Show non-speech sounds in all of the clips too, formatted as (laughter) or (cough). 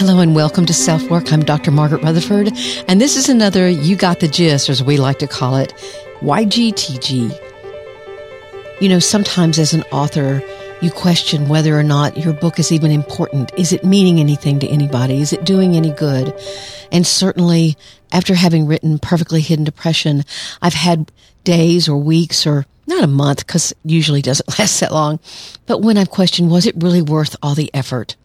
Hello and welcome to Self Work. I'm Dr. Margaret Rutherford, and this is another You Got the Gist, as we like to call it, YGTG. You know, sometimes as an author, you question whether or not your book is even important. Is it meaning anything to anybody? Is it doing any good? And certainly, after having written Perfectly Hidden Depression, I've had days or weeks or not a month because usually doesn't (laughs) last that long, but when I've questioned, was it really worth all the effort?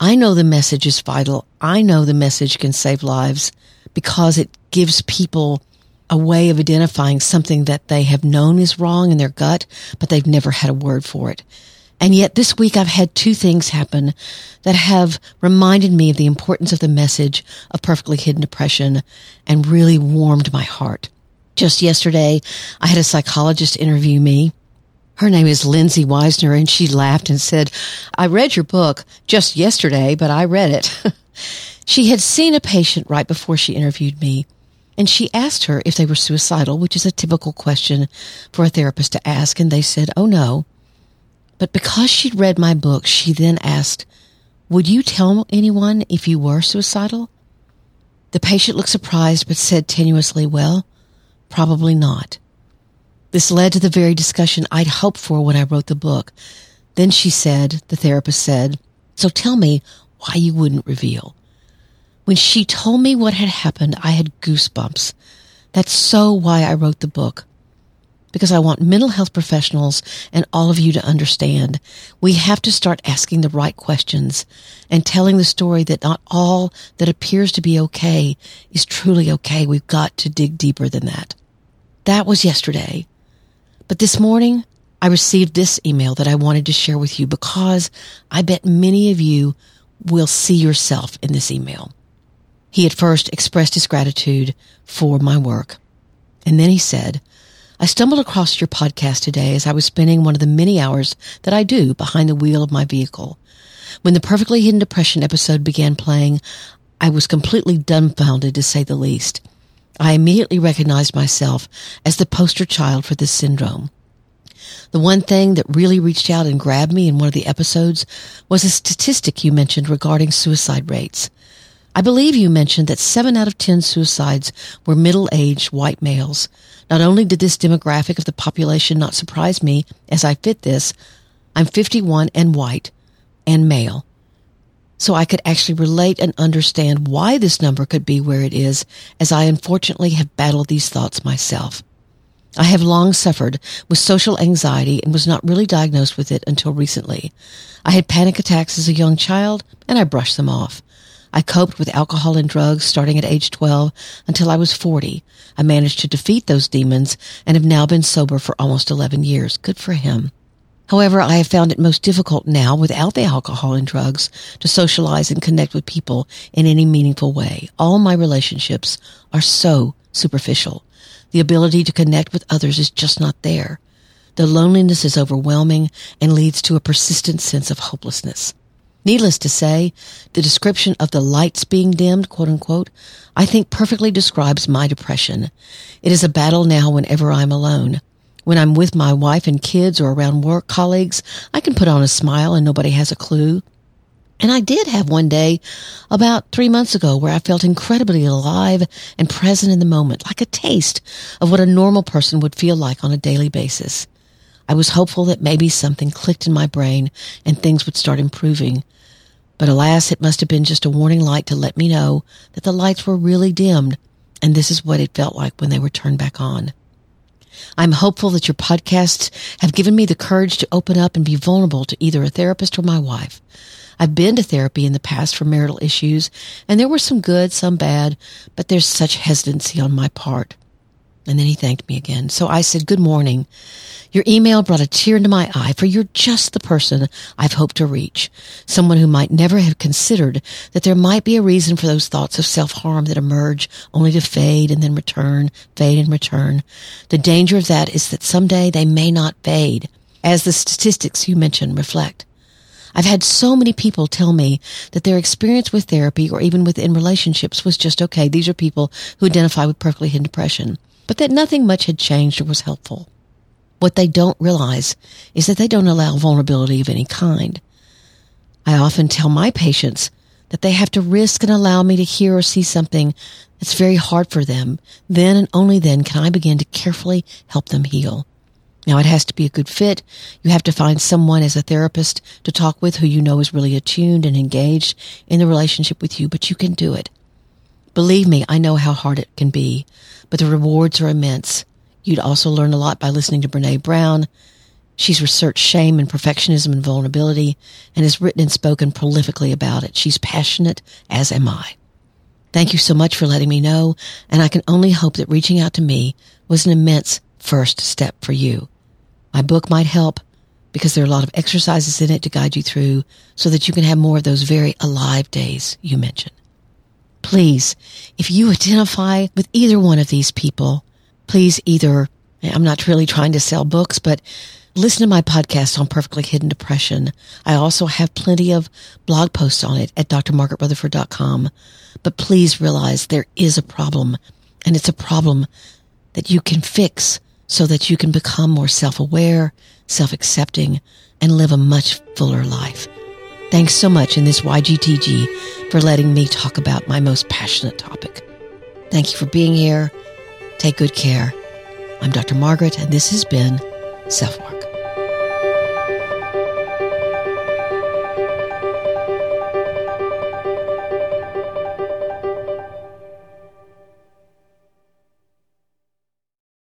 I know the message is vital. I know the message can save lives because it gives people a way of identifying something that they have known is wrong in their gut, but they've never had a word for it. And yet this week I've had two things happen that have reminded me of the importance of the message of perfectly hidden depression and really warmed my heart. Just yesterday, I had a psychologist interview me. Her name is Lindsay Weisner and she laughed and said, I read your book just yesterday, but I read it. (laughs) she had seen a patient right before she interviewed me and she asked her if they were suicidal, which is a typical question for a therapist to ask. And they said, Oh no. But because she'd read my book, she then asked, Would you tell anyone if you were suicidal? The patient looked surprised, but said tenuously, Well, probably not. This led to the very discussion I'd hoped for when I wrote the book. Then she said, the therapist said, So tell me why you wouldn't reveal. When she told me what had happened, I had goosebumps. That's so why I wrote the book. Because I want mental health professionals and all of you to understand we have to start asking the right questions and telling the story that not all that appears to be okay is truly okay. We've got to dig deeper than that. That was yesterday. But this morning, I received this email that I wanted to share with you because I bet many of you will see yourself in this email. He at first expressed his gratitude for my work. And then he said, I stumbled across your podcast today as I was spending one of the many hours that I do behind the wheel of my vehicle. When the Perfectly Hidden Depression episode began playing, I was completely dumbfounded to say the least. I immediately recognized myself as the poster child for this syndrome. The one thing that really reached out and grabbed me in one of the episodes was a statistic you mentioned regarding suicide rates. I believe you mentioned that seven out of 10 suicides were middle-aged white males. Not only did this demographic of the population not surprise me as I fit this, I'm 51 and white and male. So I could actually relate and understand why this number could be where it is as I unfortunately have battled these thoughts myself. I have long suffered with social anxiety and was not really diagnosed with it until recently. I had panic attacks as a young child and I brushed them off. I coped with alcohol and drugs starting at age 12 until I was 40. I managed to defeat those demons and have now been sober for almost 11 years. Good for him. However, I have found it most difficult now without the alcohol and drugs to socialize and connect with people in any meaningful way. All my relationships are so superficial. The ability to connect with others is just not there. The loneliness is overwhelming and leads to a persistent sense of hopelessness. Needless to say, the description of the lights being dimmed, quote unquote, I think perfectly describes my depression. It is a battle now whenever I'm alone. When I'm with my wife and kids or around work colleagues, I can put on a smile and nobody has a clue. And I did have one day about three months ago where I felt incredibly alive and present in the moment, like a taste of what a normal person would feel like on a daily basis. I was hopeful that maybe something clicked in my brain and things would start improving. But alas, it must have been just a warning light to let me know that the lights were really dimmed, and this is what it felt like when they were turned back on. I'm hopeful that your podcasts have given me the courage to open up and be vulnerable to either a therapist or my wife. I've been to therapy in the past for marital issues, and there were some good, some bad, but there's such hesitancy on my part. And then he thanked me again. So I said, good morning. Your email brought a tear into my eye for you're just the person I've hoped to reach. Someone who might never have considered that there might be a reason for those thoughts of self-harm that emerge only to fade and then return, fade and return. The danger of that is that someday they may not fade, as the statistics you mentioned reflect. I've had so many people tell me that their experience with therapy or even within relationships was just okay. These are people who identify with perfectly hidden depression but that nothing much had changed or was helpful. What they don't realize is that they don't allow vulnerability of any kind. I often tell my patients that they have to risk and allow me to hear or see something that's very hard for them. Then and only then can I begin to carefully help them heal. Now it has to be a good fit. You have to find someone as a therapist to talk with who you know is really attuned and engaged in the relationship with you, but you can do it. Believe me, I know how hard it can be, but the rewards are immense. You'd also learn a lot by listening to Brene Brown. She's researched shame and perfectionism and vulnerability and has written and spoken prolifically about it. She's passionate, as am I. Thank you so much for letting me know, and I can only hope that reaching out to me was an immense first step for you. My book might help because there are a lot of exercises in it to guide you through so that you can have more of those very alive days you mentioned. Please, if you identify with either one of these people, please either, I'm not really trying to sell books, but listen to my podcast on perfectly hidden depression. I also have plenty of blog posts on it at drmargaretrutherford.com. But please realize there is a problem and it's a problem that you can fix so that you can become more self-aware, self-accepting, and live a much fuller life. Thanks so much in this YGTG for letting me talk about my most passionate topic. Thank you for being here. Take good care. I'm Dr. Margaret, and this has been Self Work.